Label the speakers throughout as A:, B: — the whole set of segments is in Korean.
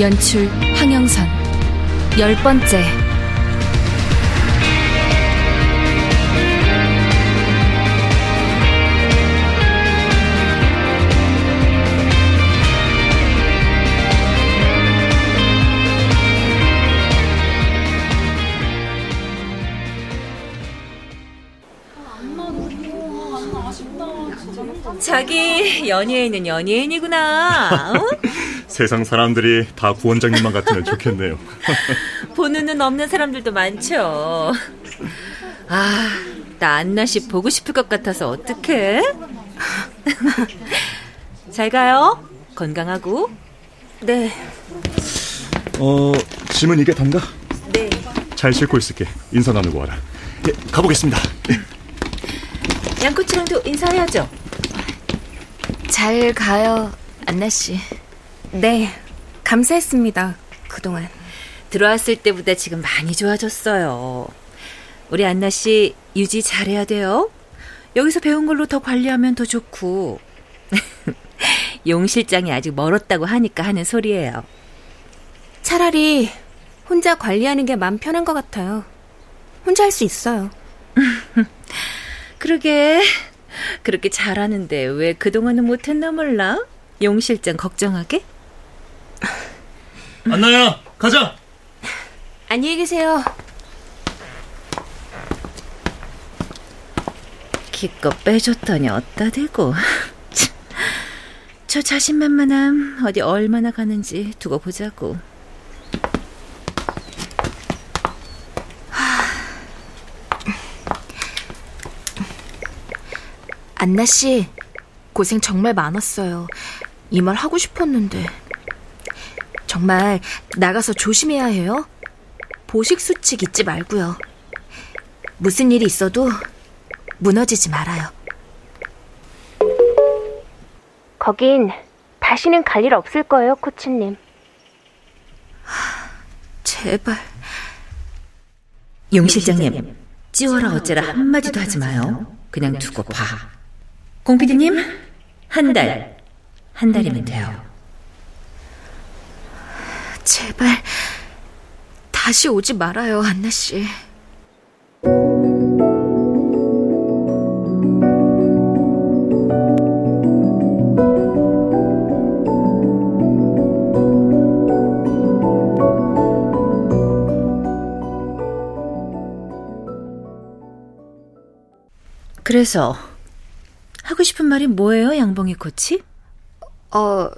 A: 연출 황영선 열 번째
B: 자기 연예인은 연예인이구나. 어?
C: 세상 사람들이 다 구원장님만 같으면 좋겠네요.
B: 보는 눈 없는 사람들도 많죠. 아, 나 안나 씨 보고 싶을 것 같아서 어떡해? 잘 가요. 건강하고.
A: 네
C: 어, 짐은 이게 단가?
B: 네.
C: 잘 싣고 있을게. 인사 나누고 와라. 예, 가보겠습니다.
B: 양코치랑도 인사해야죠.
A: 잘 가요 안나 씨.
D: 네, 감사했습니다. 그동안.
B: 들어왔을 때보다 지금 많이 좋아졌어요. 우리 안나 씨 유지 잘해야 돼요. 여기서 배운 걸로 더 관리하면 더 좋고. 용 실장이 아직 멀었다고 하니까 하는 소리예요.
D: 차라리 혼자 관리하는 게 마음 편한 것 같아요. 혼자 할 수 있어요.
B: 그러게. 그렇게 잘하는데 왜 그동안은 못했나 몰라? 용 실장 걱정하게?
E: 안나야, 가자.
D: 안녕히 계세요.
B: 기껏 빼줬더니 어따 대고. 참, 저 자신만만함 어디 얼마나 가는지 두고 보자고.
D: 안나 씨, 고생 정말 많았어요. 이 말 하고 싶었는데. 정말 나가서 조심해야 해요. 보식 수칙 잊지 말고요. 무슨 일이 있어도 무너지지 말아요. 거긴 다시는 갈 일 없을 거예요, 코치님. 제발.
B: 용 실장님, 찌워라 어째라 한마디도 하지 마요. 그냥 두고 봐. 공 PD님, 한 달. 한 달이면 돼요.
D: 제발 다시 오지 말아요, 안나 씨.
B: 그래서 하고 싶은 말이 뭐예요, 양봉이 코치?
D: 어,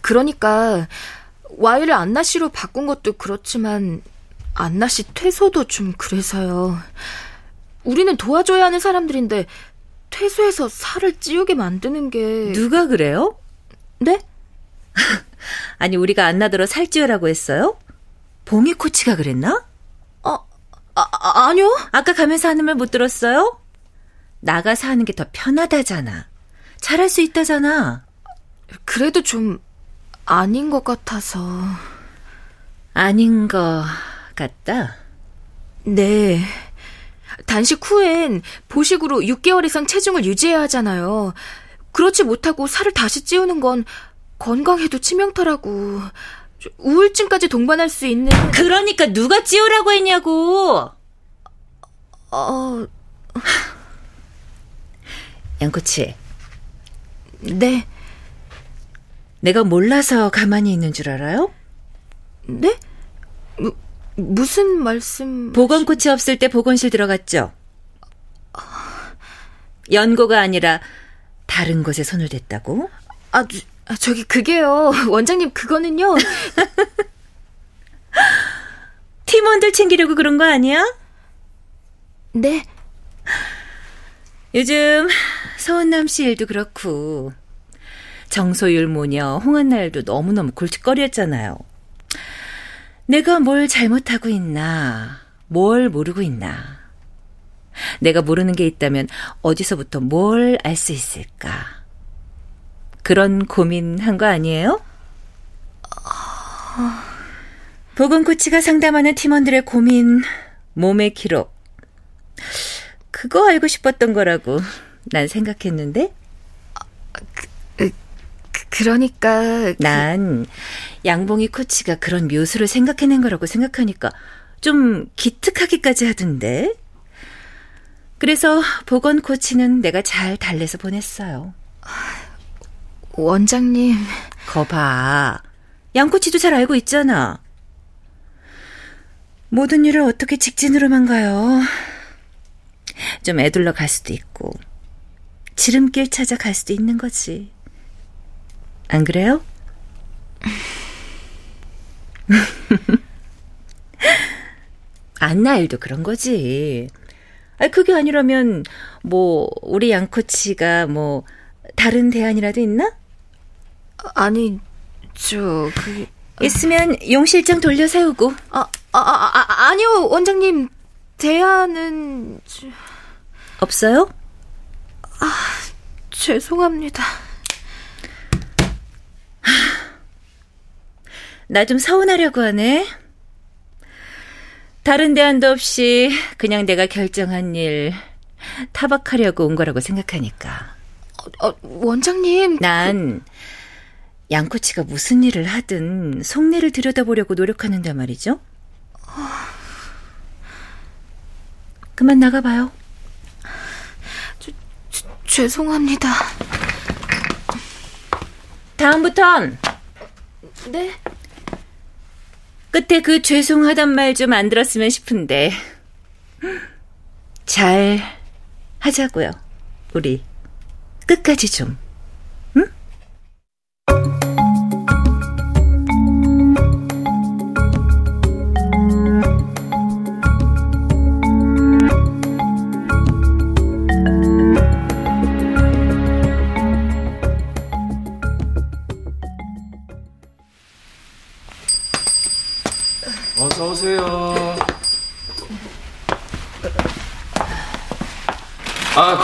D: 그러니까 와이를 안나 씨로 바꾼 것도 그렇지만 안나 씨 퇴소도 좀 그래서요. 우리는 도와줘야 하는 사람들인데 퇴소해서 살을 찌우게 만드는 게
B: 누가 그래요?
D: 네?
B: 아니 우리가 안 나더러 살찌우라고 했어요? 봉이 코치가 그랬나?
D: 아, 아, 아니요.
B: 아까 가면서 하는 말 못 들었어요? 나가서 하는 게 더 편하다잖아. 잘할 수 있다잖아.
D: 그래도 좀 아닌 것 같아서.
B: 아닌 거 같다.
D: 네. 단식 후엔 보식으로 6개월 이상 체중을 유지해야 하잖아요. 그렇지 못하고 살을 다시 찌우는 건 건강에도 치명타라고. 우울증까지 동반할 수 있는.
B: 그러니까 누가 찌우라고 했냐고.
D: 어,
B: 양코치,
D: 네.
B: 내가 몰라서 가만히 있는 줄 알아요?
D: 네? 무, 무슨 말씀?
B: 보건 코치 없을 때 보건실 들어갔죠? 연고가 아니라 다른 곳에 손을 댔다고?
D: 아, 저, 아, 저기 그게요. 원장님 그거는요.
B: 팀원들 챙기려고 그런 거 아니야?
D: 네.
B: 요즘 서은남 씨 일도 그렇고 정소율 모녀 홍한나열도 너무너무 골칫거리였잖아요. 내가 뭘 잘못하고 있나, 뭘 모르고 있나. 내가 모르는 게 있다면 어디서부터 뭘 알 수 있을까? 그런 고민한 거 아니에요? 보건코치가 상담하는 팀원들의 고민, 몸의 기록. 그거 알고 싶었던 거라고 난 생각했는데?
E: 그, 그러니까.
B: 난 양봉이 코치가 그런 묘수를 생각해낸 거라고 생각하니까 좀 기특하기까지 하던데? 그래서 보건 코치는 내가 잘 달래서 보냈어요.
E: 원장님.
B: 거봐. 양 코치도 잘 알고 있잖아. 모든 일을 어떻게 직진으로만 가요? 좀 애둘러 갈 수도 있고, 지름길 찾아 갈 수도 있는 거지. 안 그래요? 안나 일도 그런 거지. 아, 그게 아니라면, 뭐, 우리 양코치가 뭐, 다른 대안이라도 있나?
E: 아니, 저, 그.
B: 있으면 용 실장 돌려 세우고.
E: 아, 아, 아, 아 아니요, 원장님. 대안은. 저...
B: 없어요?
E: 아, 죄송합니다.
B: 나 좀 서운하려고 하네. 다른 대안도 없이 그냥 내가 결정한 일 타박하려고 온 거라고 생각하니까.
E: 어, 어, 원장님.
B: 난 양코치가 무슨 일을 하든 속내를 들여다보려고 노력하는데 말이죠. 그만 나가봐요.
E: 저, 저, 죄송합니다.
B: 다음부턴.
E: 네.
B: 끝에 그 죄송하단 말 좀 안 들었으면 싶은데. 잘 하자고요. 우리. 끝까지 좀.
F: 어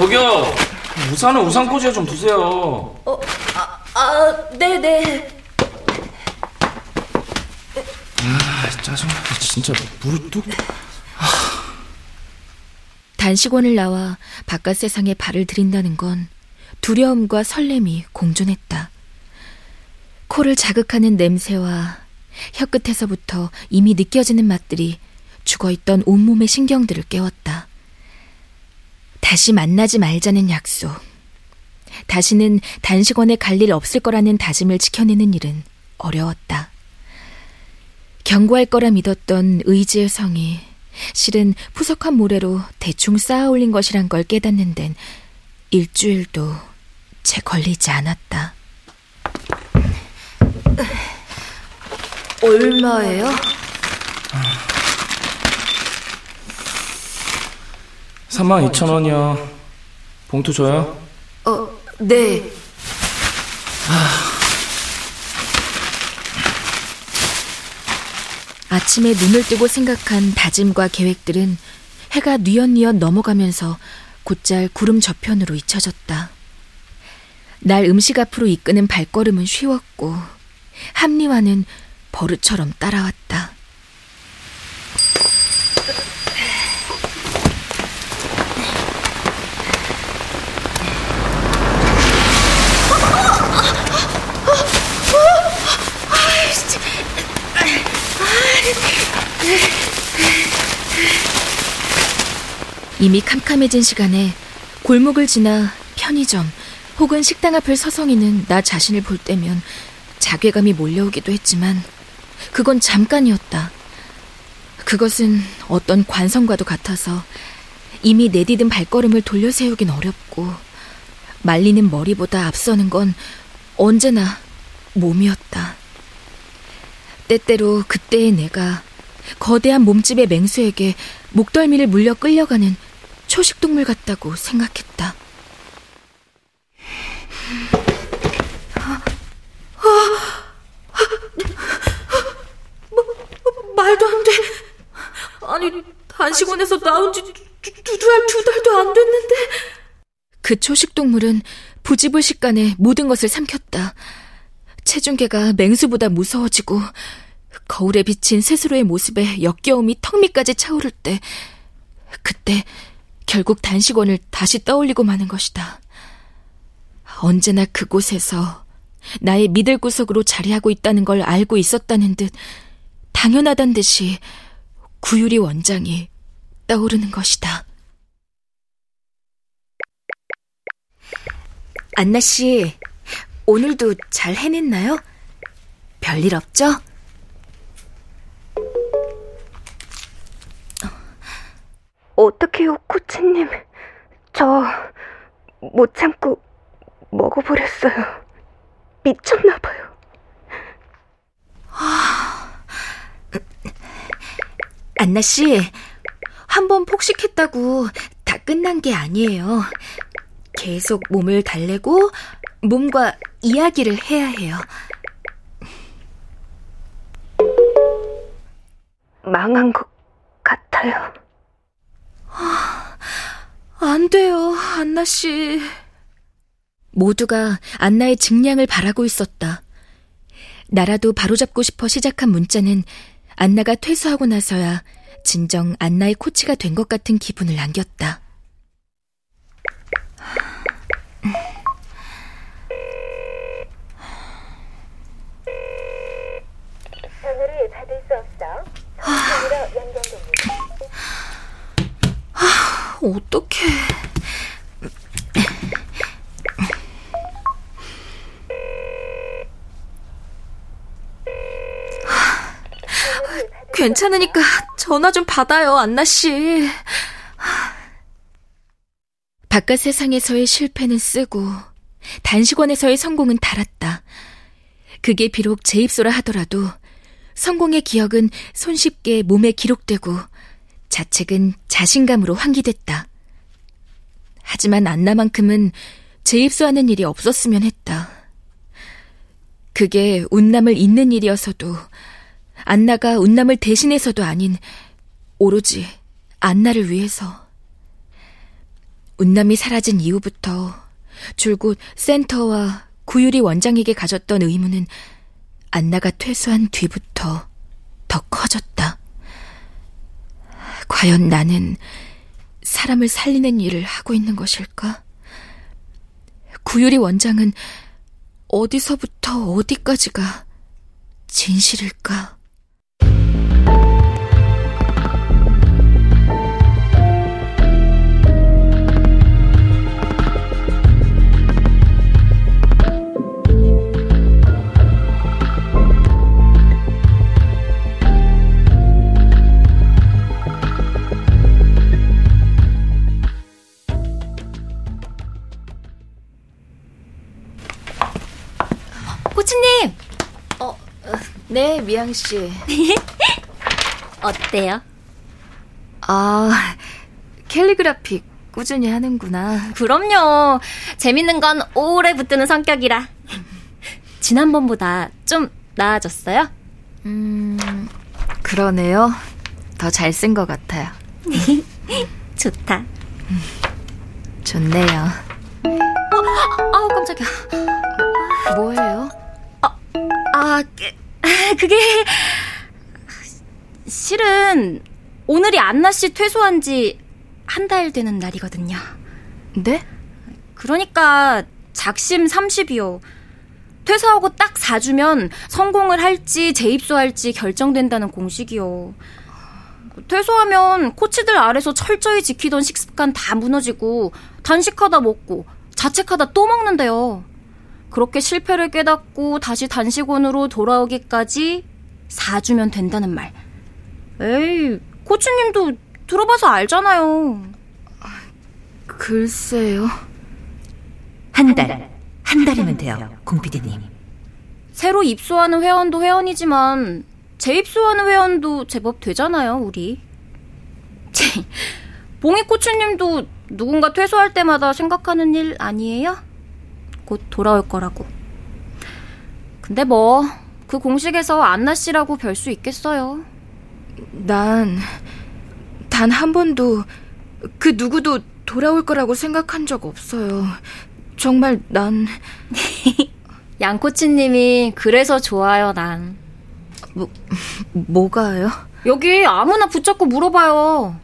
F: 아, 거기요. 우산은 우산 꽂이에 좀 두세요.
E: 어, 아, 아, 네네.
F: 아, 짜증나. 진짜 무릎
D: 단식원을 나와 바깥 세상에 발을 들인다는 건 두려움과 설렘이 공존했다. 코를 자극하는 냄새와 혀끝에서부터 이미 느껴지는 맛들이 죽어있던 온몸의 신경들을 깨웠다. 다시 만나지 말자는 약속. 다시는 단식원에 갈 일 없을 거라는 다짐을 지켜내는 일은 어려웠다. 경고할 거라 믿었던 의지의 성이 실은 푸석한 모래로 대충 쌓아 올린 것이란 걸 깨닫는 데는 일주일도 채 걸리지 않았다.
E: 얼마예요?
F: 3만 2천 원이요. 봉투 줘요?
E: 어, 네.
D: 아침에 눈을 뜨고 생각한 다짐과 계획들은 해가 뉘엿뉘엿 넘어가면서 곧잘 구름 저편으로 잊혀졌다. 날 음식 앞으로 이끄는 발걸음은 쉬웠고 합리화는 버릇처럼 따라왔다. 이미 캄캄해진 시간에 골목을 지나 편의점 혹은 식당 앞을 서성이는 나 자신을 볼 때면 자괴감이 몰려오기도 했지만 그건 잠깐이었다. 그것은 어떤 관성과도 같아서 이미 내디딘 발걸음을 돌려 세우긴 어렵고 말리는 머리보다 앞서는 건 언제나 몸이었다. 때때로 그때의 내가 거대한 몸집의 맹수에게 목덜미를 물려 끌려가는 초식동물 같다고 생각했다.
E: 말도 안 돼. 아니, 단식원에서 나온 지두달 두 달도 안 됐는데.
D: 그 초식동물은 부지불식간에 모든 것을 삼켰다. 체중계가 맹수보다 무서워지고, 거울에 비친 스스로의 모습에 역겨움이 턱 밑까지 차오를 때, 그때 결국 단식원을 다시 떠올리고 마는 것이다. 언제나 그곳에서 나의 믿을 구석으로 자리하고 있다는 걸 알고 있었다는 듯 당연하단 듯이 구유리 원장이 떠오르는 것이다. 안나 씨, 오늘도 잘 해냈나요? 별일 없죠?
G: 어떡해요, 코치님. 저, 못 참고 먹어버렸어요. 미쳤나봐요.
D: 안나 씨, 한 번 폭식했다고 다 끝난 게 아니에요. 계속 몸을 달래고 몸과 이야기를 해야 해요.
G: 망한 것 같아요.
D: 안 돼요, 안나 씨. 모두가 안나의 증량을 바라고 있었다. 나라도 바로잡고 싶어 시작한 문자는 안나가 퇴소하고 나서야 진정 안나의 코치가 된 것 같은 기분을 안겼다.
G: 전화를 받을 수 없어. 전화로 연결됩니다.
D: 어떡해. 괜찮으니까 전화 좀 받아요, 안나 씨. 바깥 세상에서의 실패는 쓰고 단식원에서의 성공은 달았다. 그게 비록 재입소라 하더라도 성공의 기억은 손쉽게 몸에 기록되고 자책은 자신감으로 환기됐다. 하지만 안나만큼은 재입소하는 일이 없었으면 했다. 그게 운남을 잇는 일이어서도 안나가 운남을 대신해서도 아닌 오로지 안나를 위해서 운남이 사라진 이후부터 줄곧 센터와 구유리 원장에게 가졌던 의무는 안나가 퇴소한 뒤부터 더 커졌다. 과연 나는 사람을 살리는 일을 하고 있는 것일까? 구유리 원장은 어디서부터 어디까지가 진실일까? 네, 미양 씨.
H: 어때요?
D: 아, 캘리그라피 꾸준히 하는구나.
H: 그럼요. 재밌는 건 오래 붙드는 성격이라. 지난번보다 좀 나아졌어요?
D: 음, 그러네요. 더 잘 쓴 것 같아요.
H: 좋다.
D: 좋네요.
H: 아우, 깜짝이야.
D: 뭐예요?
H: 아, 그- 그게 실은 오늘이 안나 씨 퇴소한 지 한 달 되는 날이거든요.
D: 네?
H: 그러니까 작심 30이요. 퇴사하고 딱 4주면 성공을 할지 재입소할지 결정된다는 공식이요. 퇴소하면 코치들 아래서 철저히 지키던 식습관 다 무너지고 단식하다 먹고 자책하다 또 먹는데요. 그렇게 실패를 깨닫고 다시 단식원으로 돌아오기까지 4주면 된다는 말. 에이, 코치님도 들어봐서 알잖아요.
D: 글쎄요.
B: 한 달, 한 달이면 돼요, 공피디님.
H: 새로 입소하는 회원도 회원이지만 재입소하는 회원도 제법 되잖아요, 우리. 치, 봉이 코치님도 누군가 퇴소할 때마다 생각하는 일 아니에요? 곧 돌아올 거라고. 근데 뭐, 그 공식에서 안나 씨라고 별 수 있겠어요.
D: 난 단 한 번도 그 누구도 돌아올 거라고 생각한 적 없어요. 정말 난
H: 양코치님이 그래서 좋아요, 난.
D: 뭐 뭐가요?
H: 여기 아무나 붙잡고 물어봐요.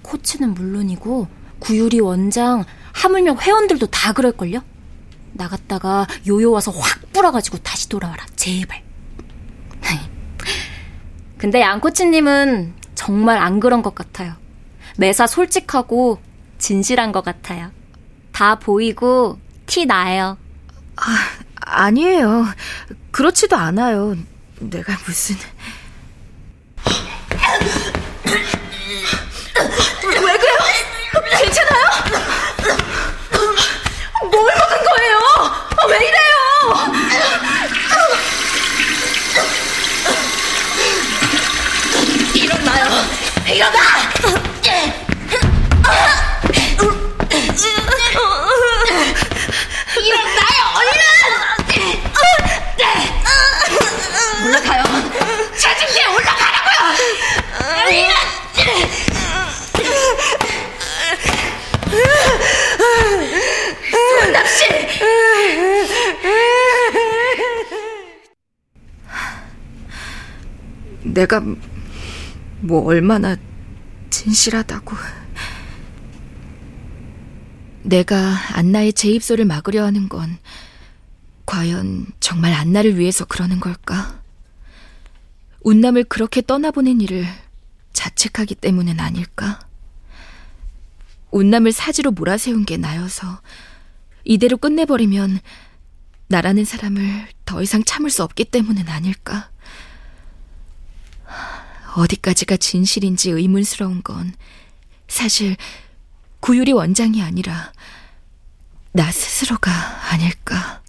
H: 코치는 물론이고 구유리 원장, 하물며 회원들도 다 그럴걸요? 나갔다가 요요 와서 확 불어가지고 다시 돌아와라, 제발. 근데 양코치님은 정말 안 그런 것 같아요. 매사 솔직하고 진실한 것 같아요. 다 보이고 티 나요.
D: 아, 아니에요. 그렇지도 않아요. 내가 무슨... 왜 그래요? 괜찮아요? 뭘 먹은 거예요? 왜 이래요? 일어나요. 일어나! 일어나요, 얼른! 올라가요. 자진대 올라가라고요! 손납씨! 내가 뭐 얼마나 진실하다고. 내가 안나의 재입소를 막으려 하는 건 과연 정말 안나를 위해서 그러는 걸까? 운남을 그렇게 떠나보낸 일을 자책하기 때문은 아닐까? 운남을 사지로 몰아세운 게 나여서 이대로 끝내버리면 나라는 사람을 더 이상 참을 수 없기 때문은 아닐까? 어디까지가 진실인지 의문스러운 건 사실 구유리 원장이 아니라 나 스스로가 아닐까.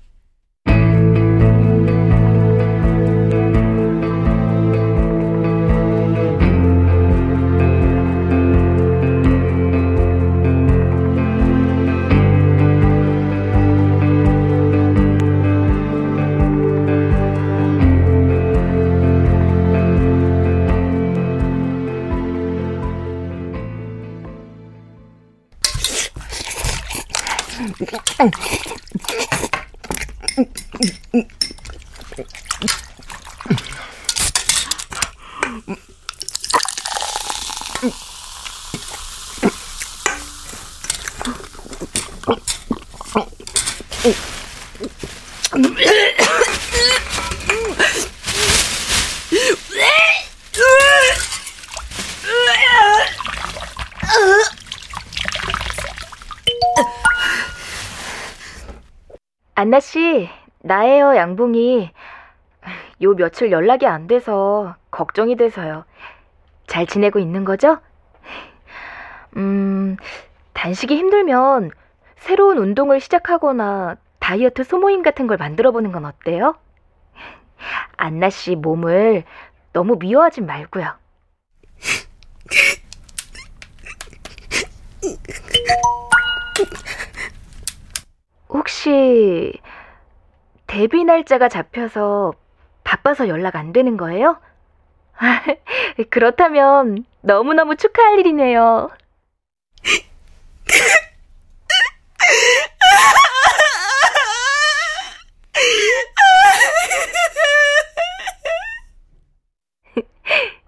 D: 안나 씨, 나예요, 양봉이. 요 며칠 연락이 안 돼서 걱정이 돼서요. 잘 지내고 있는 거죠? 음, 단식이 힘들면 새로운 운동을 시작하거나 다이어트 소모임 같은 걸 만들어 보는 건 어때요? 안나 씨 몸을 너무 미워하지 말고요. 혹시 데뷔 날짜가 잡혀서 바빠서 연락 안 되는 거예요? 그렇다면 너무너무 축하할 일이네요.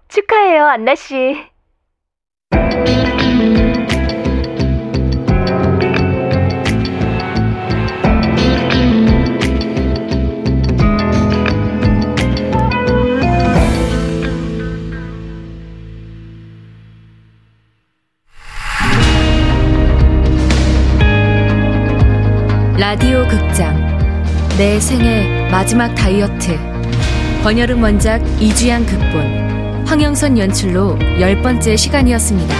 D: 축하해요, 안나 씨.
A: 라디오 극장. 내 생애 마지막 다이어트. 번여름 원작 이주양 극본 황영선 연출로 열 번째 시간이었습니다.